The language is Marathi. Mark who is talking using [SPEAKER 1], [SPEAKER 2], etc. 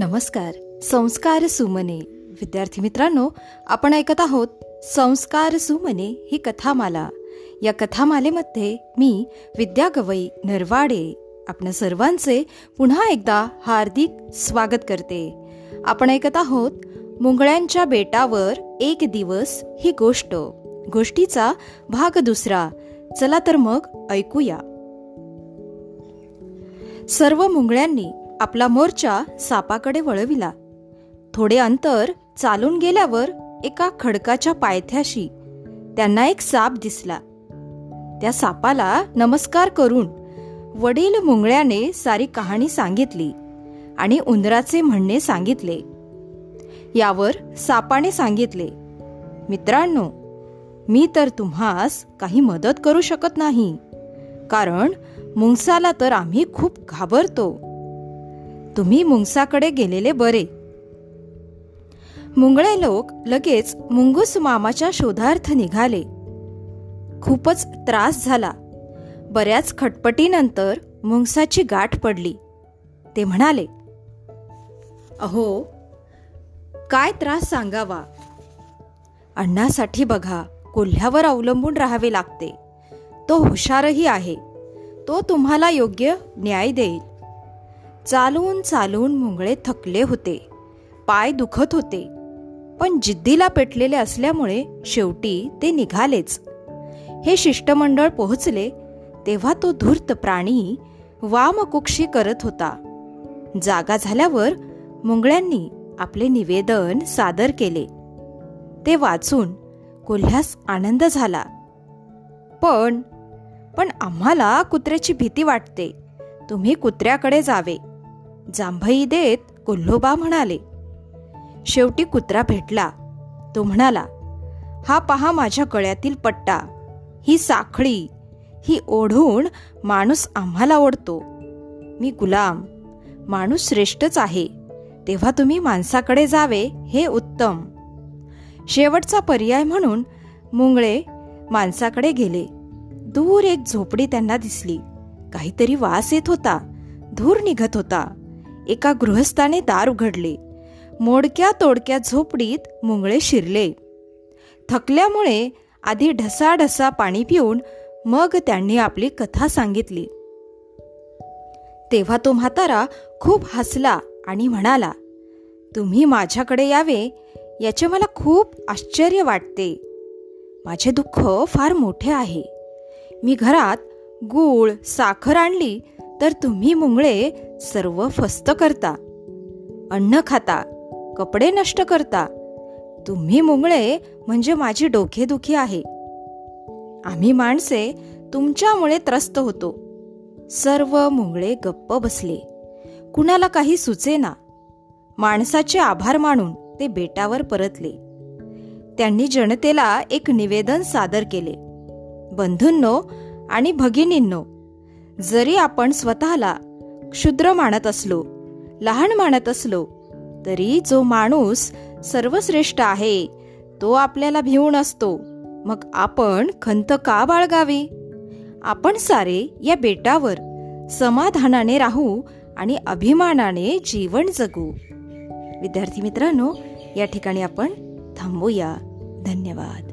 [SPEAKER 1] नमस्कार. संस्कार सुमने. विद्यार्थी मित्रांनो आपण ऐकत आहोत संस्कार सुमने ही कथामाला. या कथामालेमध्ये मी विद्या गवई नरवाडे आपल्या सर्वांचे पुन्हा एकदा हार्दिक स्वागत करते. आपण ऐकत आहोत मुंगळ्यांच्या बेटावर एक दिवस ही गोष्ट. गोष्टीचा भाग दुसरा. चला तर मग ऐकूया. सर्व मुंगळ्यांनी आपला मोर्चा सापाकडे वळविला. थोडे अंतर चालून गेल्यावर एका खडकाच्या पायथ्याशी त्यांना एक साप दिसला. त्या सापाला नमस्कार करून वडील मुंगळ्याने सारी कहाणी सांगितली आणि उंदराचे म्हणणे सांगितले. यावर सापाने सांगितले मित्रांनो मी तर तुम्हास काही मदत करू शकत नाही. कारण मुंगसाला तर आम्ही खूप घाबरतो. तुम्ही मुंगसाकडे गेलेले बरे. मुंगळे लोक लगेच मुंगूस मामाच्या शोधार्थ निघाले. खूपच त्रास झाला. बऱ्याच खटपटीनंतर मुंगसाची गाठ पडली. ते म्हणाले अहो काय त्रास सांगावा? अण्णासाठी बघा कोल्ह्यावर अवलंबून राहावे लागते. तो हुशारही आहे. तो तुम्हाला योग्य न्याय देईल. चालून चालून मुंगळे थकले होते. पाय दुखत होते. पण जिद्दीला पेटलेले असल्यामुळे शेवटी ते निघालेच. हे शिष्टमंडळ पोहोचले तेव्हा तो धूर्त प्राणी वामकुक्षी करत होता. जागा झाल्यावर मुंगळ्यांनी आपले निवेदन सादर केले. ते वाचून कोल्ह्यास आनंद झाला. पण पण आम्हाला कुत्र्याची भीती वाटते. तुम्ही कुत्र्याकडे जावे. जांभई देत कोल्होबा म्हणाले शेवटी कुत्रा भेटला. तो म्हणाला हा पहा माझ्या गळ्यातील पट्टा. ही साखळी ही ओढून माणूस आम्हाला ओढतो. मी गुलाम माणूस श्रेष्ठच आहे. तेव्हा तुम्ही माणसाकडे जावे हे उत्तम. शेवटचा पर्याय म्हणून मुंगळे माणसाकडे गेले. दूर एक झोपडी त्यांना दिसली. काहीतरी वास येत होता. धूर निघत होता. एका गृहस्थाने दार उघडले. मोडक्या तोडक्या झोपडीत मुंगळे शिरले. थकल्यामुळे आधी ढसाढसा पाणी पिऊन मग त्यांनी आपली कथा सांगितली. तेव्हा तो म्हातारा खूप हसला आणि म्हणाला तुम्ही माझ्याकडे यावे याचे मला खूप आश्चर्य वाटते. माझे दुःख फार मोठे आहे. मी घरात गूळ साखर आणली तर तुम्ही मुंगळे सर्व फस्त करता अन्न खाता कपडे नष्ट करता. तुम्ही मुंगळे म्हणजे माझी डोकेदुखी आहे. आम्ही माणसे तुमच्यामुळे त्रस्त होतो. सर्व मुंगळे गप्प बसले. कुणाला काही सुचेना. माणसाचे आभार मानून ते बेटावर परतले. त्यांनी जनतेला एक निवेदन सादर केले. बंधूंनो आणि भगिनींनो जरी आपण स्वतःला क्षुद्र मानत असलो लहान मानत असलो तरी जो माणूस सर्वश्रेष्ठ आहे तो आपल्याला भिवून असतो. मग आपण खंत का बाळगावी? आपण सारे या बेटावर समाधानाने राहू आणि अभिमानाने जीवन जगू. विद्यार्थी मित्रांनो या ठिकाणी आपण थांबूया. धन्यवाद.